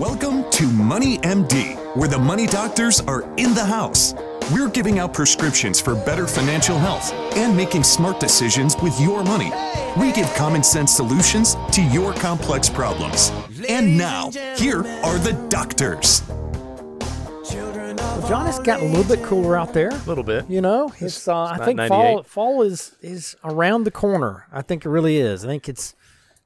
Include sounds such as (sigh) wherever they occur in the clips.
Welcome to Money MD, where the money doctors are in the house. We're giving out prescriptions for better financial health and making smart decisions with your money. We give common sense solutions to your complex problems. And now, here are the doctors. Well, John, it's gotten a little bit cooler out there. A little bit. You know, it's, uh, I think fall fall is is around the corner. I think it really is. I think it's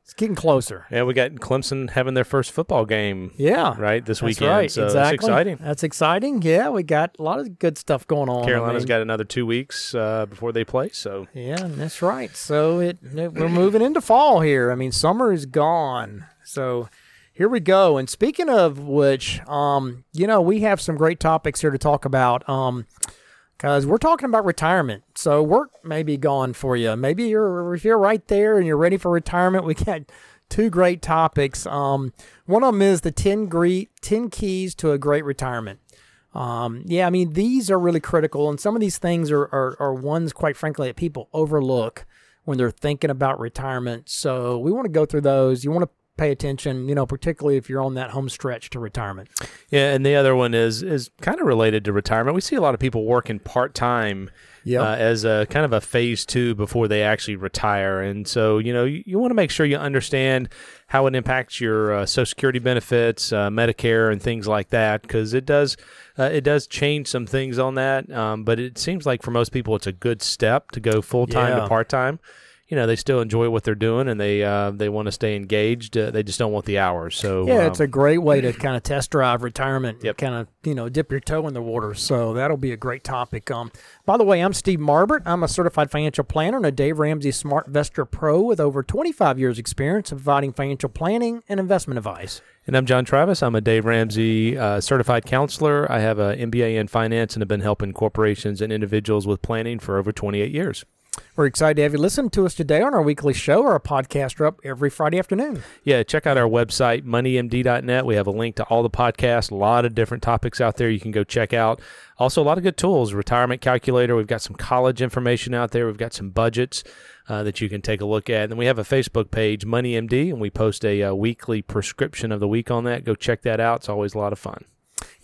it's getting closer. Yeah, we got Clemson having their first football game. Yeah, Right this That's weekend. right. So exactly. it's exciting. That's exciting. Yeah, we got a lot of good stuff going on. I Carolina's mean, got another two weeks uh, before they play. So Yeah, that's right. So it, it- we're moving into fall here. I mean, summer is gone. So here we go. And speaking of which, um, you know, we have some great topics here to talk about. Um, because we're talking about retirement. So work may be gone for you. Maybe you're if you're right there and you're ready for retirement. (laughs) We got two great topics. Um, one of them is the 10 great 10 keys to a great retirement. Um, yeah, I mean, these are really critical, and some of these things are, are, are ones, quite frankly, that people overlook when they're thinking about retirement. So we want to go through those. You want to pay attention, you know, particularly if you're on that home stretch to retirement. yeah, and the other one is is kind of related to retirement. We see a lot of people working part time. Yep. Uh, as a kind of a phase two before they actually retire, and so you know you, you want to make sure you understand how it impacts your uh, Social Security benefits, uh, Medicare, and things like that, because it does uh, it does change some things on that. Um, but it seems like for most people, it's a good step to go full time Yeah. to part time. You know, they still enjoy what they're doing, and they uh, they want to stay engaged. Uh, they just don't want the hours. So Yeah, um, it's a great way to kind of test drive retirement. Yep. Kind of, you know, dip your toe in the water. So that'll be a great topic. Um, by the way, I'm Steve Marbert. I'm a certified financial planner and a Dave Ramsey SmartVestor Pro with over 25 years experience in providing financial planning and investment advice. And I'm John Travis. I'm a Dave Ramsey uh, certified counselor. I have an MBA in finance and have been helping corporations and individuals with planning for over 28 years. We're excited to have you listen to us today on our weekly show. Our podcast are up every Friday afternoon. Yeah, check out our website, moneymd.net. We have a link to all the podcasts, a lot of different topics out there you can go check out. Also, a lot of good tools, retirement calculator. We've got some college information out there. We've got some budgets uh, that you can take a look at. And then we have a Facebook page, MoneyMD, and we post a uh, weekly prescription of the week on that. Go check that out. It's always a lot of fun.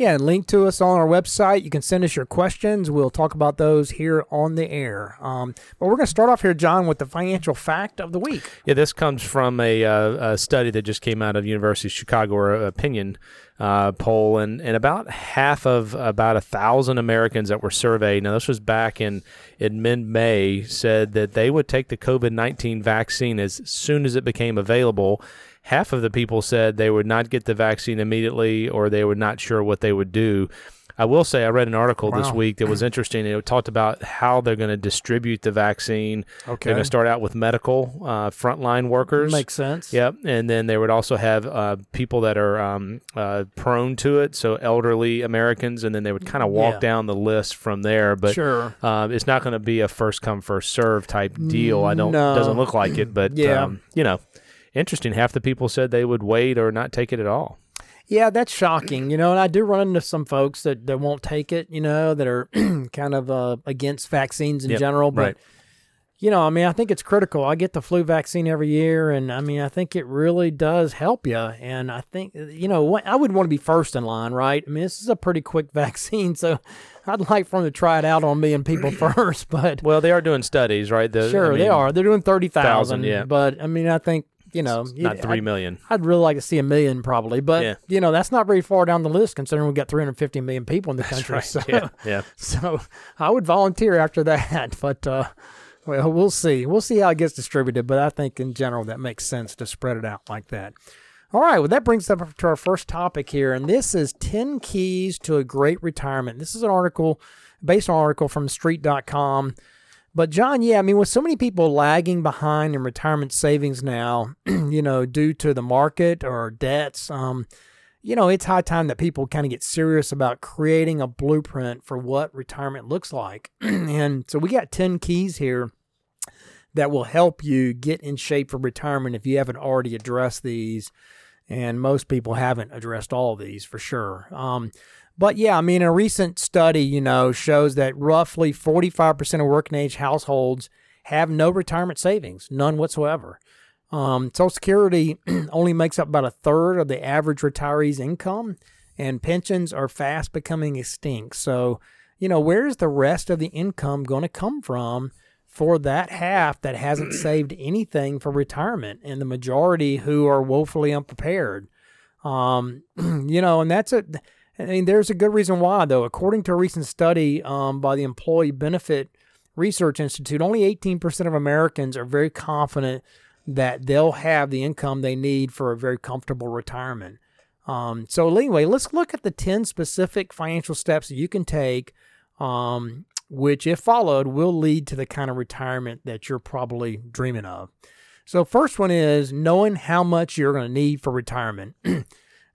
Yeah, and link to us on our website. You can send us your questions. We'll talk about those here on the air. Um, but we're going to start off here, John, with the financial fact of the week. Yeah, this comes from a, uh, a study that just came out of University of Chicago, or opinion uh, poll, and, and about half of about a thousand Americans that were surveyed. Now, this was back in in mid May, said that they would take the COVID nineteen vaccine as soon as it became available. Half of the people said they would not get the vaccine immediately, or they were not sure what they would do. I will say I read an article this week that was (clears throat) interesting. It talked about how they're going to distribute the vaccine. Okay. They're going to start out with medical uh, frontline workers. Makes sense. Yep, and then they would also have uh, people that are um, uh, prone to it, so elderly Americans, and then they would kind of walk Yeah. down the list from there. But Sure. um, it's not going to be a first come first serve type deal. I don't No. doesn't look like it, but (clears throat) Yeah. um, you know, interesting. Half the people said they would wait or not take it at all. Yeah, that's shocking. You know, and I do run into some folks that, that won't take it, you know, that are (clears throat) kind of uh, against vaccines in Yep, general. But, right. you know, I mean, I think it's critical. I get the flu vaccine every year, and I mean, I think it really does help you. And I think, you know, what- I would want to be first in line, right? I mean, this is a pretty quick (laughs) vaccine, so I'd like for them to try it out on me and people (laughs) first. But Well, they are doing studies, right? The- I sure, they are. They're doing 30,000. yeah. But, I mean, I think, you know, Not three million. I'd really like to see a million probably, but Yeah. you know that's not very far down the list considering we've got 350 million people in the (laughs) country. Right. So, Yeah, yeah. (laughs) so I would volunteer after that, (laughs) but uh, well, we'll see. We'll see how it gets distributed, but I think in general that makes sense to spread it out like that. All right, well that brings us up to our first topic here, and this is 10 keys to a great retirement. This is an article based on an article from Street.com. But John, yeah, I mean, with so many people lagging behind in retirement savings now, (clears throat) you know, due to the market or debts, um, you know, it's high time that people kind of get serious about creating a blueprint for what retirement looks like. (clears throat) and so we got 10 keys here that will help you get in shape for retirement if you haven't already addressed these. And most people haven't addressed all these for sure. Um, but yeah, I mean, a recent study, you know, shows that roughly 45% of working age households have no retirement savings, none whatsoever. Um, Social Security (clears throat) only makes up about a third of the average retiree's income, and pensions are fast becoming extinct. So, you know, where's the rest of the income going to come from for that half that hasn't (clears throat) saved anything for retirement, and the majority who are woefully unprepared? Um, (clears throat) you know, and that's a. I mean, there's a good reason why, though. According to a recent study um, by the Employee Benefit Research Institute, only 18% of Americans are very confident that they'll have the income they need for a very comfortable retirement. Um, so, anyway, let's look at the 10 specific financial steps that you can take, um, which, if followed, will lead to the kind of retirement that you're probably dreaming of. So, first one is knowing how much you're going to need for retirement. (clears throat)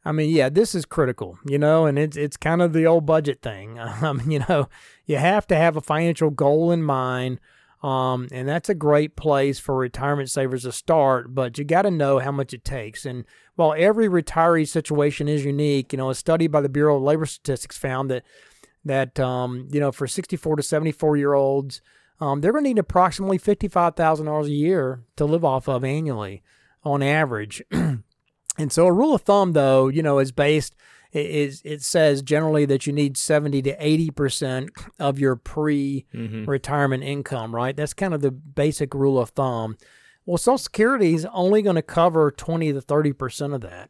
I mean, yeah, this is critical, you know, and it's it's kind of the old budget thing. (laughs) Um, you know, you have to have a financial goal in mind um, and that's a great place for retirement savers to start, but you got to know how much it takes. And while every retiree situation is unique, you know, a study by the Bureau of Labor Statistics found that that um, you know for 64 to 74 year olds, um, they're going to need approximately $55,000 a year to live off of annually on average. (clears throat) and so a rule of thumb, though, you know, is based is it says generally that you need 70 to 80 percent of your pre-retirement mm-hmm. income right? That's kind of the basic rule of thumb. Well social security is only going to cover 20 to 30 percent of that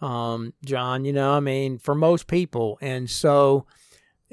um, john you know i mean for most people. And so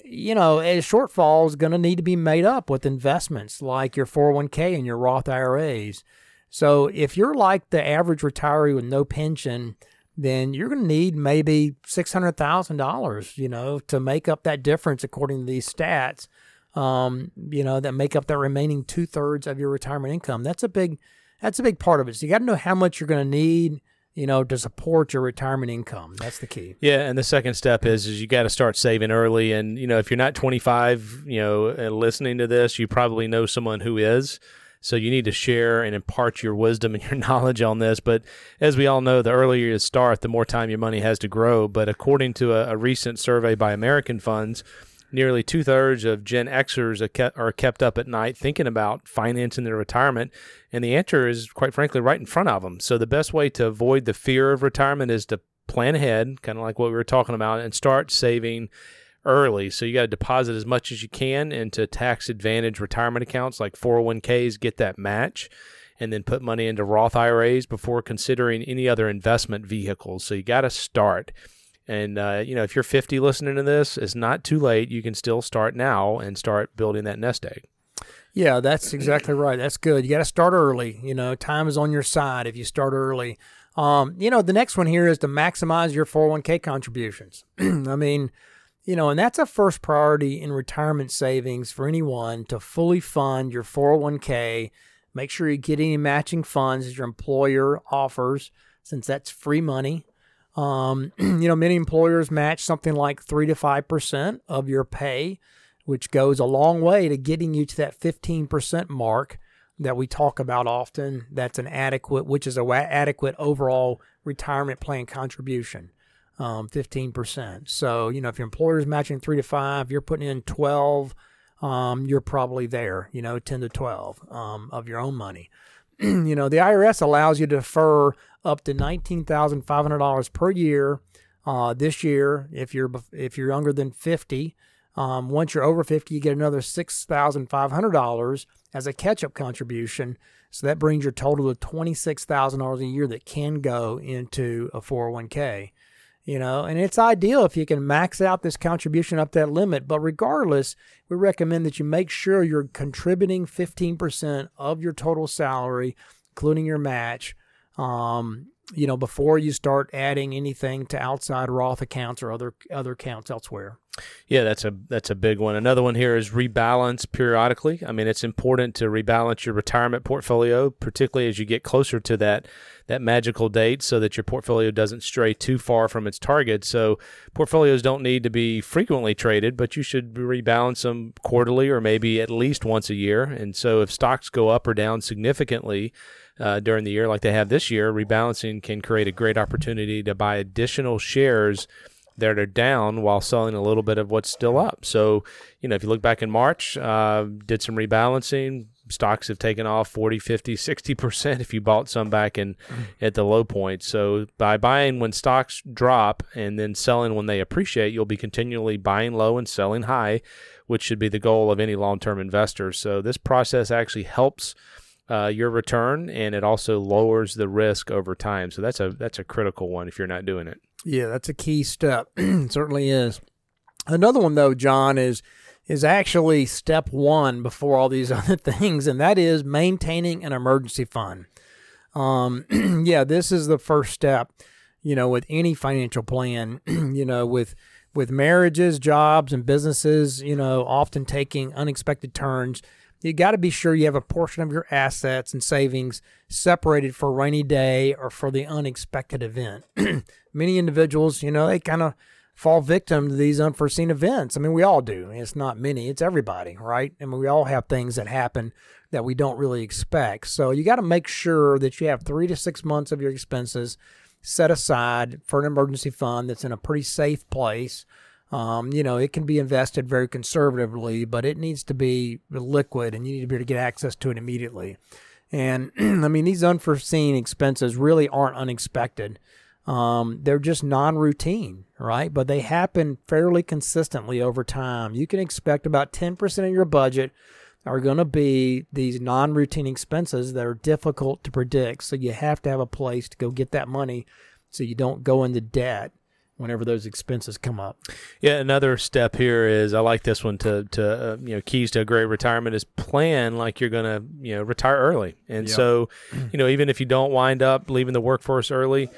you know a shortfall is going to need to be made up with investments like your 401k and your roth iras so if you're like the average retiree with no pension then you're going to need maybe $600,000, you know, to make up that difference according to these stats, um, you know, that make up that remaining two thirds of your retirement income. That's a big, that's a big part of it. So you got to know how much you're going to need, you know, to support your retirement income. That's the key. Yeah, and the second step is is you got to start saving early. And you know, if you're not 25, you know, and listening to this, you probably know someone who is. So you need to share and impart your wisdom and your (laughs) knowledge on this. But as we all know, the earlier you start, the more time your money has to grow. But according to a, a recent survey by American Funds, nearly two thirds of Gen Xers are kept, are kept up at night thinking about financing their retirement. And the answer is, quite frankly, right in front of them. So the best way to avoid the fear of retirement is to plan ahead, kind of like what we were talking about, and start saving early. So you got to deposit as much as you can into tax advantage retirement accounts like 401ks, get that match, and then put money into Roth IRAs before considering any other investment vehicles. So you got to start. And, uh, you know, if you're 50 listening to this, it's not too late. You can still start now and start building that nest egg. Yeah, that's exactly right. That's good. You got to start early. You know, time is on your side if you start early. Um, you know, the next one here is to maximize your 401k contributions. (clears throat) I mean, you know, and that's a first priority in retirement savings for anyone to fully fund your 401k. Make sure you get any matching funds as your employer offers, since that's free money. Um, (clears throat) you know, many employers match something like 3 to 5% of your pay, which goes a long way to getting you to that 15% mark that we talk about often. That's an adequate, which is a adequate overall retirement plan contribution um, 15%. So, you know, if your employer is matching three to five, you're putting in 12, um, you're probably there, you know, 10 to 12 um, of your own money. (clears throat) you know, the IRS allows you to defer up to $19,500 per year uh, this year if you're if you're younger than 50. Um, once you're over 50, you get another $6,500 as a catch-up contribution. So that brings your total to $26,000 a year that can go into a 401k you know, and it's ideal if you can max out this contribution up that limit. But regardless, we recommend that you make sure you're contributing 15% of your total salary, including your match, um, you know, before you start adding anything to outside Roth accounts or other other accounts elsewhere. Yeah, that's a that's a big one. Another one here is rebalance periodically. I mean, it's important to rebalance your retirement portfolio, particularly as you get closer to that that magical date, so that your portfolio doesn't stray too far from its target. So, portfolios don't need to be frequently traded, but you should rebalance them quarterly or maybe at least once a year. And so, if stocks go up or down significantly uh, during the year, like they have this year, rebalancing can create a great opportunity to buy additional shares that are down while selling a little bit of what's still up. So, you know, if you look back in March, uh, did some rebalancing, stocks have taken off 40, 50, 60% if you bought some back in at the low point. So by buying when stocks drop and then selling when they appreciate, you'll be continually buying low and selling high, which should be the goal of any long-term investor. So this process actually helps uh, your return and it also lowers the risk over time. So that's a that's a critical one if you're not doing it. Yeah, that's a key step. (clears throat) certainly is. Another one though, John, is is actually step one before all these (laughs) other things, and that is maintaining an emergency fund. Um, (clears throat) yeah, this is the first step. You know, with any financial plan, (clears throat) you know, with with marriages, jobs, and businesses, you know, often taking unexpected turns, you got to be sure you have a portion of your assets and savings separated for rainy day or for the unexpected event. (clears throat) Many individuals, you know, they kind of fall victim to these unforeseen events. I mean, we all do. It's not many, it's everybody, right? I mean, we all have things that happen that we don't really expect. So you got to make sure that you have three to six months of your expenses set aside for an emergency fund that's in a pretty safe place. Um, you know, it can be invested very conservatively, but it needs to be liquid and you need to be able to get access to it immediately. And (clears throat) I mean, these unforeseen expenses really aren't unexpected. Um, they're just non-routine, right? But they happen fairly consistently over time. You can expect about 10% of your budget are going to be these non-routine expenses that are difficult to predict. So you have to have a place to go get that money so you don't go into debt whenever those expenses come up. Yeah, another step here is I like this one to to uh, you know keys to a great retirement is plan like you're going to, you know, retire early. And so, (clears throat) you know, even if you don't wind up leaving the workforce early,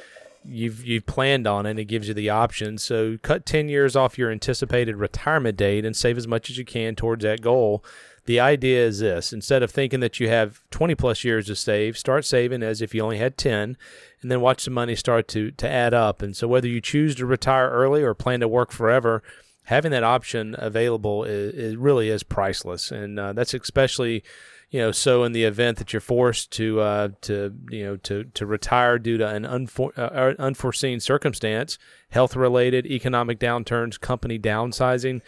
you've you've planned on it and it gives you the option. So cut 10 years off your anticipated retirement date and save as much as you can towards that goal. The idea is this instead of thinking that you have 20 plus years to save, start saving as if you only had 10 and then watch the money start to to add up. And so whether you choose to retire early or plan to work forever, having that option available is, really is priceless. And uh, that's especially you know, so in the event that you're forced to uh, to you know to to retire due to an unfor- uh, uh unforeseen circumstance, health related, economic downturns, company downsizing.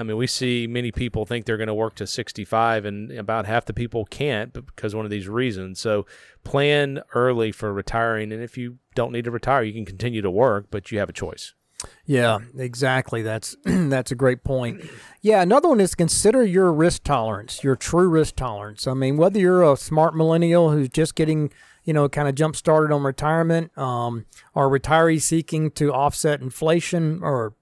I mean, we see many people think they're going to work to 65, and about half the people can't because one of these reasons. So, plan early for retiring, and if you don't need to retire, you can continue to work, but you have a choice. Yeah, exactly. That's (clears throat) that's a great point. Yeah, another one is consider your risk tolerance, your true risk tolerance. I mean, whether you're a smart millennial who's just getting, you know, kind of jump started on retirement, um, or retiree seeking to offset inflation, or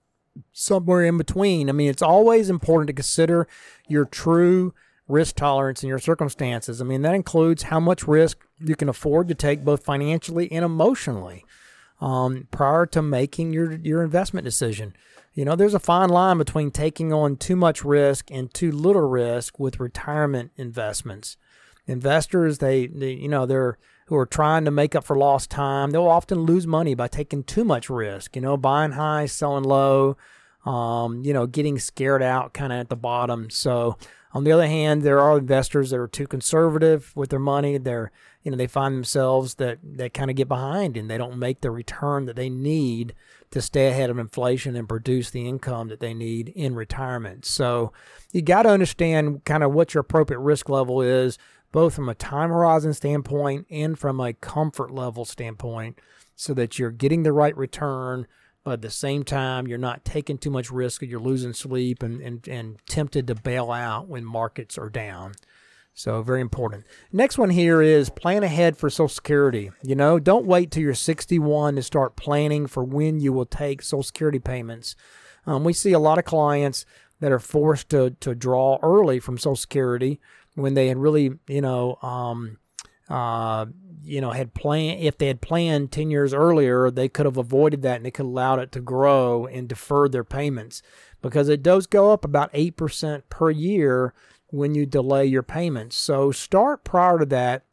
somewhere in between. I mean, it's always important to consider your true risk tolerance in your circumstances. I mean, that includes how much risk you can afford to take both financially and emotionally um, prior to making your your investment decision. You know, there's a fine line between taking on too much risk and too little risk with retirement investments. Investors, they, they you know, they're who are trying to make up for lost time. They'll often lose money by taking too much risk. You know, buying high, selling low. Um, you know, getting scared out kind of at the bottom. So, on the other hand, there are investors that are too conservative with their money. They're you know they find themselves that they kind of get behind and they don't make the return that they need to stay ahead of inflation and produce the income that they need in retirement. So you got to understand kind of what your appropriate risk level is, both from a time horizon standpoint and from a comfort level standpoint, so that you're getting the right return. But at the same time, you're not taking too much risk you're losing sleep and, and, and tempted to bail out when markets are down. So very important. Next one here is plan ahead for Social Security. You know, don't wait till you're 61 to start planning for when you will take Social Security payments. Um, we see a lot of clients that are forced to to draw early from Social Security when they had really, you know, um, uh, you know, had planned. If they had planned 10 years earlier, they could have avoided that and they could have allowed it to grow and deferred their payments because it does go up about eight percent per year when you delay your payments. So start prior to that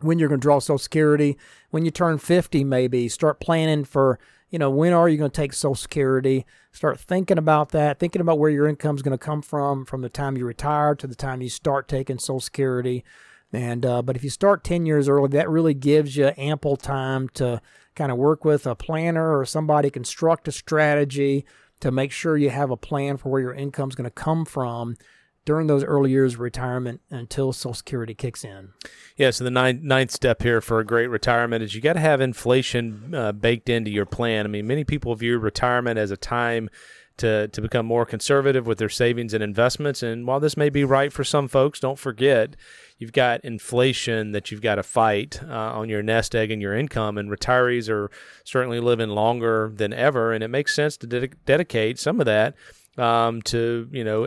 when you're going to draw Social Security. When you turn 50, maybe start planning for, you know, when are you going to take Social Security? Start thinking about that, thinking about where your income is going to come from from the time you retire to the time you start taking Social Security. And uh, but if you start 10 years early, that really gives you ample time to kind of work with a planner or somebody construct a strategy to make sure you have a plan for where your income is going to come from during those early years of retirement until Social Security kicks in. Yeah, so the ninth, ninth step here for a great retirement is you got to have inflation uh, baked into your plan. I mean, many people view retirement as a time to, to become more conservative with their savings and investments. And while this may be right for some folks, don't forget you've got inflation that you've got to fight uh, on your nest egg and your income. And retirees are certainly living longer than ever. And it makes sense to de- dedicate some of that um, to you know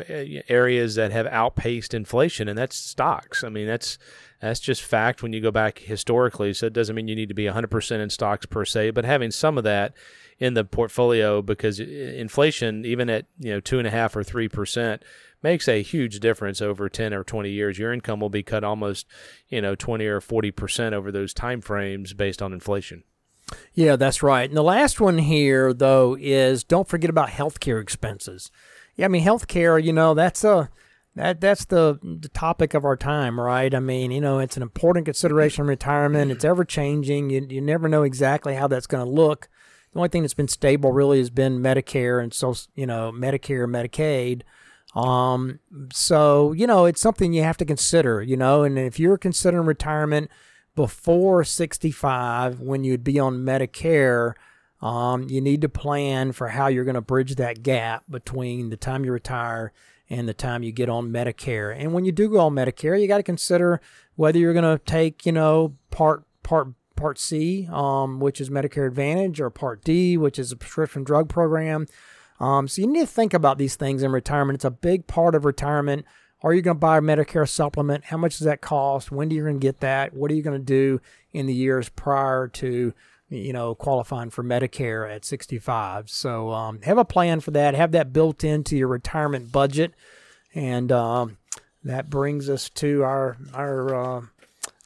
areas that have outpaced inflation, and that's stocks. I mean, that's that's just fact when you go back historically. So it doesn't mean you need to be 100% in stocks per se, but having some of that in the portfolio because inflation, even at you know two and a half or three percent, makes a huge difference over 10 or 20 years. Your income will be cut almost you know 20 or 40 percent over those time frames based on inflation. Yeah, that's right. And the last one here, though, is don't forget about healthcare expenses. Yeah, I mean, healthcare, you know, that's a that that's the, the topic of our time, right? I mean, you know, it's an important consideration in retirement. It's ever changing. You you never know exactly how that's going to look. The only thing that's been stable really has been Medicare and so you know Medicare, Medicaid. Um, so you know, it's something you have to consider. You know, and if you're considering retirement before 65 when you'd be on Medicare. Um, you need to plan for how you're going to bridge that gap between the time you retire and the time you get on Medicare. And when you do go on Medicare, you got to consider whether you're going to take, you know, part part part C, um, which is Medicare Advantage, or Part D, which is a prescription drug program. Um, so you need to think about these things in retirement. It's a big part of retirement. Are you going to buy a Medicare supplement? How much does that cost? When do you going to get that? What are you going to do in the years prior to you know qualifying for Medicare at 65? So um, have a plan for that. Have that built into your retirement budget, and um, that brings us to our our uh,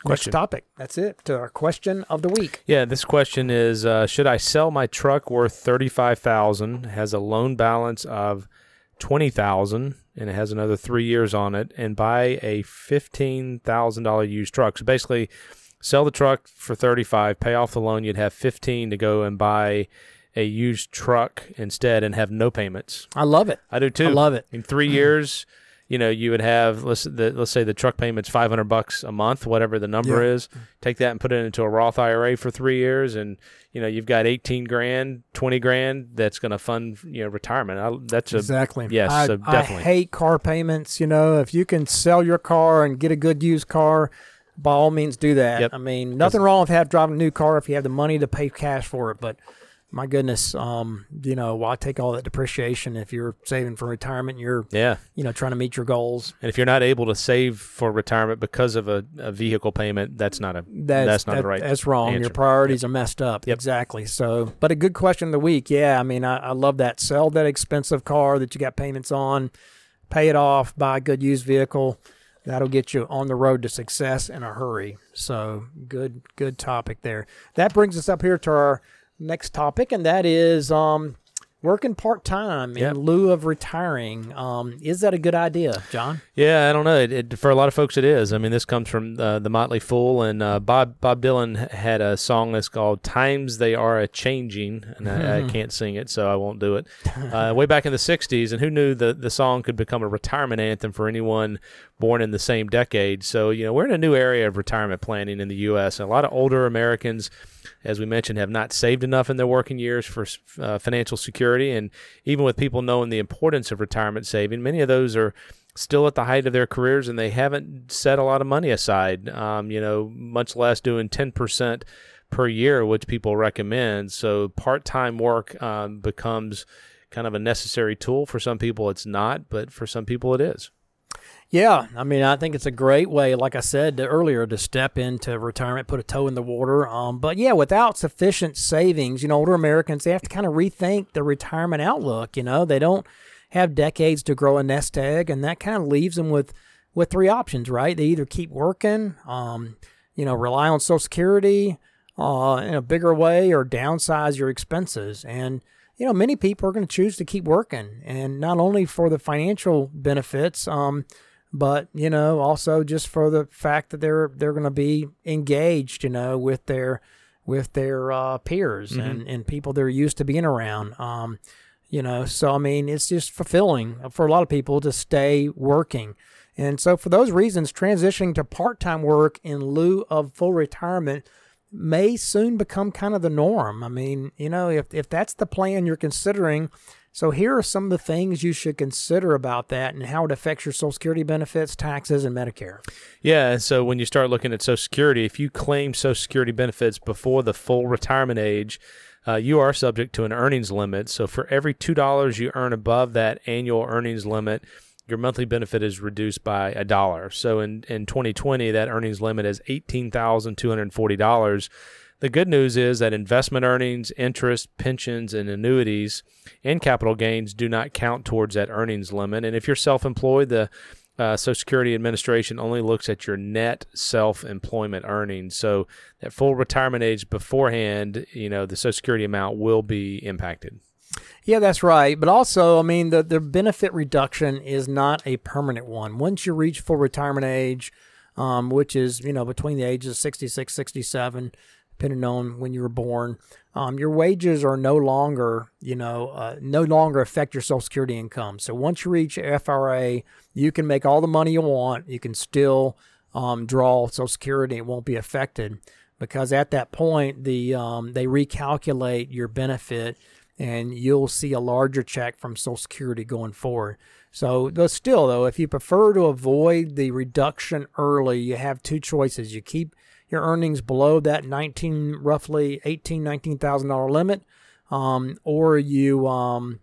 Question. Next topic. That's it. To our question of the week. Yeah, this question is: uh, Should I sell my truck worth thirty-five thousand? Has a loan balance of twenty thousand and it has another three years on it, and buy a fifteen thousand dollar used truck. So basically, sell the truck for thirty five, pay off the loan. You'd have fifteen to go and buy a used truck instead, and have no payments. I love it. I do too. I love it. In three years you know, you would have let's the, let's say the truck payment's five hundred bucks a month, whatever the number yeah. is. Take that and put it into a Roth IRA for three years, and you know you've got eighteen grand, twenty grand that's going to fund you know retirement. I, that's a, exactly yes, I, so definitely. I hate car payments. You know, if you can sell your car and get a good used car, by all means do that. Yep. I mean, nothing wrong with have driving a new car if you have the money to pay cash for it, but my goodness, um, you know, why take all that depreciation if you're saving for retirement? You're, yeah, you know, trying to meet your goals. And if you're not able to save for retirement because of a, a vehicle payment, that's not a that's, that's not that, the right. That's wrong. Answer. Your priorities yep. are messed up. Yep. Exactly. So, but a good question of the week. Yeah, I mean, I, I love that. Sell that expensive car that you got payments on, pay it off, buy a good used vehicle. That'll get you on the road to success in a hurry. So, good, good topic there. That brings us up here to our next topic, and that is um, working part time yep. in lieu of retiring. Um, is that a good idea, John? Yeah, I don't know. It, it, for a lot of folks, it is. I mean, this comes from uh, the Motley Fool, and uh, Bob Bob Dylan had a song that's called "Times They Are a Changing," and I, I, (laughs) can't sing it, so I won't do it. Uh, way back in the '60s, and who knew the the song could become a retirement anthem for anyone born in the same decade? So you know, we're in a new area of retirement planning in the U.S. And a lot of older Americans as we mentioned, have not saved enough in their working years for uh, financial security. And even with people knowing the importance of retirement saving, many of those are still at the height of their careers and they haven't set a lot of money aside, um, you know, much less doing 10% per year, which people recommend. So part time work um, becomes kind of a necessary tool. For some people, it's not, but for some people, it is. Yeah, I mean, I think it's a great way, like I said earlier, to step into retirement, put a toe in the water. Um, but yeah, without sufficient savings, you know, older Americans they have to kind of rethink their retirement outlook. You know, they don't have decades to grow a nest egg, and that kind of leaves them with with three options, right? They either keep working, um, you know, rely on Social Security uh, in a bigger way, or downsize your expenses. And you know, many people are going to choose to keep working, and not only for the financial benefits. Um, but you know also just for the fact that they're they're going to be engaged you know with their with their uh, peers mm-hmm. and, and people they're used to being around um, You know, so I mean, it's just fulfilling for a lot of people to stay working. And so, for those reasons, transitioning to part time work in lieu of full retirement may soon become kind of the norm. I mean, you know, if, if that's the plan you're considering, so here are some of the things you should consider about that and how it affects your Social Security benefits, taxes, and Medicare. Yeah, so when you start looking at Social Security, if you claim Social Security benefits before the full retirement age, uh, you are subject to an earnings limit. So for every $2 you earn above that annual earnings limit, your monthly benefit is reduced by a dollar. So in, in 2020, that earnings limit is $18,240. The good news is that investment earnings, interest, pensions, and annuities and capital gains do not count towards that earnings limit. And if you're self employed, the uh, Social Security Administration only looks at your net self employment earnings. So that full retirement age beforehand, you know, the Social Security amount will be impacted. Yeah, that's right. But also, I mean, the, the benefit reduction is not a permanent one. Once you reach full retirement age, um, which is, you know, between the ages of 66, 67, depending on when you were born, um, your wages are no longer, you know, uh, no longer affect your Social Security income. So once you reach FRA, you can make all the money you want. You can still um, draw Social Security; it won't be affected because at that point, the um, they recalculate your benefit and you'll see a larger check from Social Security going forward. So, still, though, if you prefer to avoid the reduction early, you have two choices. You keep your earnings below that 19, roughly 18, 19,000 dollar limit, um, or you um,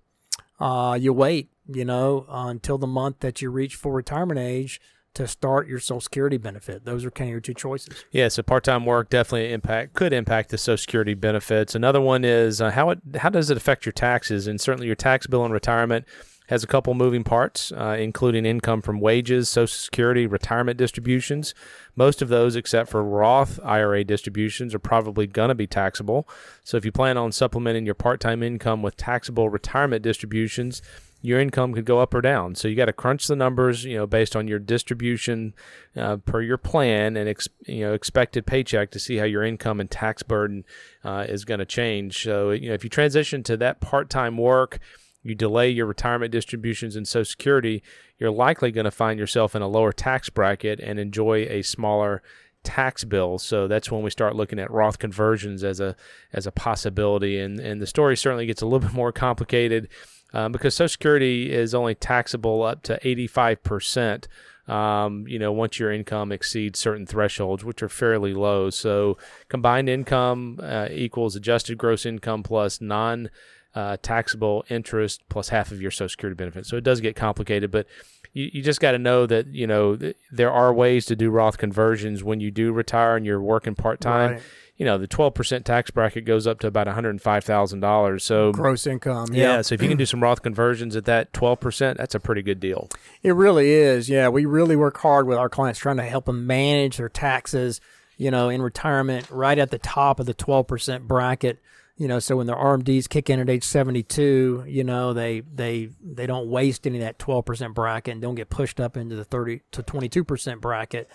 uh, you wait, you know, uh, until the month that you reach full retirement age to start your Social Security benefit. Those are kind of your two choices. Yeah, so part-time work definitely impact could impact the Social Security benefits. Another one is uh, how it how does it affect your taxes and certainly your tax bill in retirement has a couple moving parts, uh, including income from wages, Social Security, retirement distributions. Most of those, except for Roth IRA distributions, are probably going to be taxable. So if you plan on supplementing your part time income with taxable retirement distributions, your income could go up or down. So you got to crunch the numbers, you know, based on your distribution uh, per your plan and ex- you know expected paycheck to see how your income and tax burden uh, is going to change. So you know if you transition to that part-time work, you delay your retirement distributions and Social Security, you're likely going to find yourself in a lower tax bracket and enjoy a smaller tax bill. So that's when we start looking at Roth conversions as a as a possibility. And and the story certainly gets a little (laughs) bit more complicated um, because Social Security is only taxable up to 85%. Um, you know, once your income exceeds certain thresholds, which are fairly low. So combined income uh, equals adjusted gross income plus non uh, taxable interest plus half of your Social Security benefit. So it does get complicated, but you, you just got to know that, you know, th- there are ways to do Roth conversions when you do retire and you're working part time. Right. You know, the 12% tax bracket goes up to about $105,000. So Gross income. yeah. Yeah. So if you can do some Roth conversions at that 12%, that's a pretty good deal. It really is. Yeah, we really work hard with our clients trying to help them manage their taxes, you know, in retirement right at the top of the 12% bracket. You know, so when their RMDs kick in at age 72, you know, they they they don't waste any of that 12% bracket and don't get pushed up into the 30 to 22% bracket.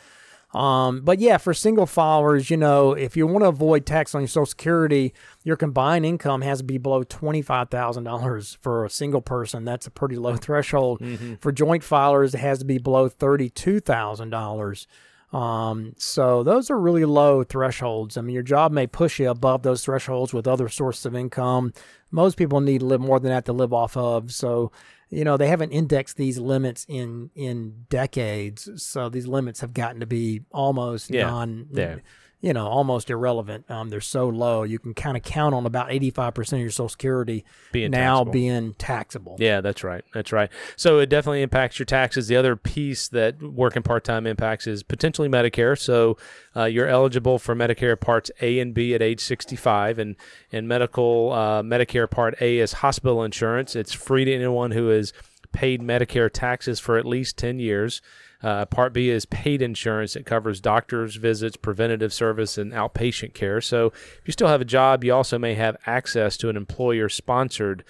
Um, but yeah, for single filers, you know, if you want to avoid tax on your Social Security, your combined income has to be below twenty five thousand dollars for a single person. That's a pretty low (laughs) threshold. For joint filers, it has to be below thirty two thousand dollars. Um, so those are really low thresholds. I mean, your job may push you above those thresholds with other sources of income. Most people need to live more than that to live off of. So, you know, they haven't indexed these limits in in decades. So these limits have gotten to be almost Yeah, non, yeah. You know, almost irrelevant. Um, they're so low. You can kind of count on about eighty five percent of your Social Security Being now taxable. being taxable. Yeah, that's right. That's right. So it definitely impacts your taxes. The other piece that working part time impacts is potentially Medicare. So uh, you're eligible for Medicare Parts A and B at age 65, and and medical uh, Medicare Part A is hospital insurance. It's free to anyone who has paid Medicare taxes for at least 10 years. Uh, Part B is paid insurance. It covers doctors' visits, preventative service, and outpatient care. So if you still have a job, you also may have access to an employer-sponsored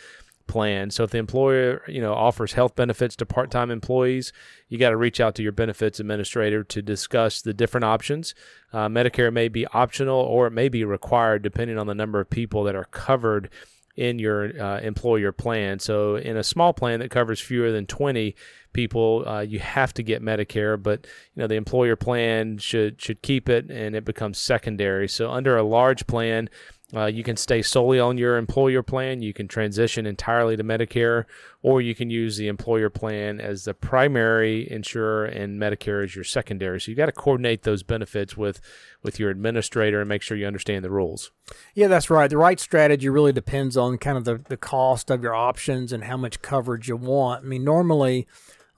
plan. So if the employer, you know, offers health benefits to part-time employees, you got to reach out to your benefits administrator to discuss the different options. Uh, Medicare may be optional or it may be required depending on the number of people that are covered in your uh, employer plan. So in a small plan that covers fewer than 20 people, uh, you have to get Medicare, but you know the employer plan should should keep it, and it becomes secondary. So under a large plan, uh, you can stay solely on your employer plan. You can transition entirely to Medicare, or you can use the employer plan as the primary insurer and Medicare as your secondary. So you've got to coordinate those benefits with with your administrator and make sure you understand the rules. Yeah, that's right. The right strategy really depends on kind of the, the cost of your options and how much coverage you want. I mean, normally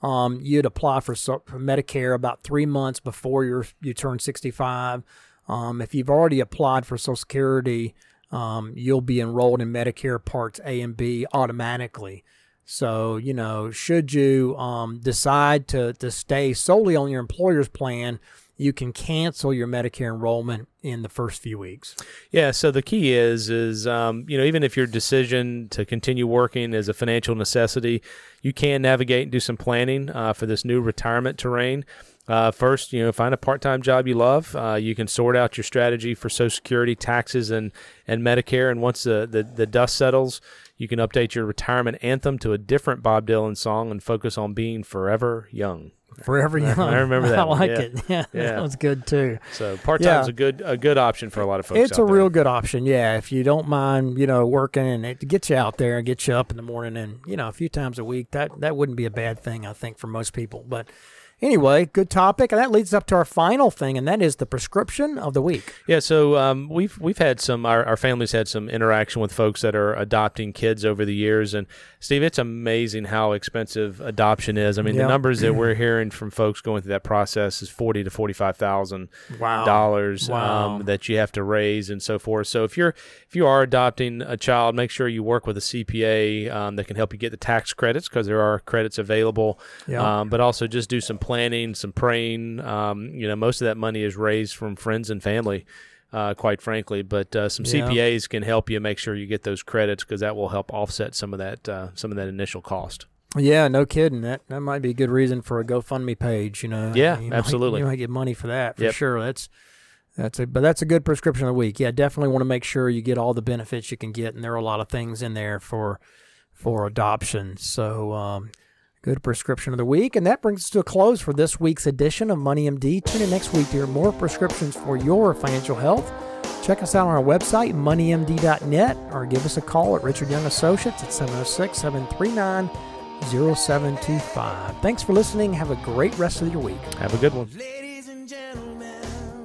um, you'd apply for, for Medicare about three months before you you turn 65. Um, if you've already applied for Social Security, um, you'll be enrolled in Medicare Parts A and B automatically. So, you know, should you um, decide to, to stay solely on your employer's plan, you can cancel your Medicare enrollment in the first few weeks. Yeah. So the key is, is um, you know, even if your decision to continue working is a financial necessity, you can navigate and do some planning uh, for this new retirement terrain. Uh, first, you know, find a part-time job you love. Uh, you can sort out your strategy for Social Security, taxes, and and Medicare. And once the, the, the dust settles, you can update your retirement anthem to a different Bob Dylan song and focus on being forever young. Forever young. I remember that. (laughs) I one. like yeah. it. Yeah, (laughs) Yeah. that was good too. So part time's Yeah. a good a good option for a lot of folks. It's a there. real good option, yeah. If you don't mind, you know, working and it gets you out there and gets you up in the morning and you know a few times a week, that that wouldn't be a bad thing, I think, for most people. But anyway, good topic, and that leads up to our final thing, and that is the prescription of the week. Yeah, so um, we've we've had some our, our family's had some interaction with folks that are adopting kids over the years, and Steve, it's amazing how expensive adoption is. I mean, Yeah. the numbers that we're (clears throat) hearing from folks going through that process is forty to forty five thousand Wow. dollars Wow. um, that you have to raise and so forth. So if you're if you are adopting a child, make sure you work with a CPA um, that can help you get the tax credits because there are credits available. Yeah. Um, but also just do some planning, some praying. Um, you know, most of that money is raised from friends and family. Uh, quite frankly, but uh, some Yeah. CPAs can help you make sure you get those credits because that will help offset some of that uh, some of that initial cost. Yeah, no kidding. That that might be a good reason for a GoFundMe page. You know. Yeah, You might- absolutely. you might get money for that for Yep. sure. That's that's a but that's a good prescription of the week. Yeah, definitely want to make sure you get all the benefits you can get, and there are a lot of things in there for for adoption. So. Um, Good prescription of the week. And that brings us to a close for this week's edition of Money MD. Tune in next week to hear more prescriptions for your financial health. Check us out on our website, moneymd.net, or give us a call at Richard Young Associates at 706 739 0725. Thanks for listening. Have a great rest of your week. Have a good one.